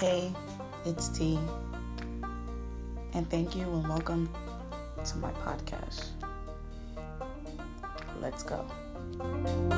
Hey, it's T. And thank you and welcome to my podcast. Let's go.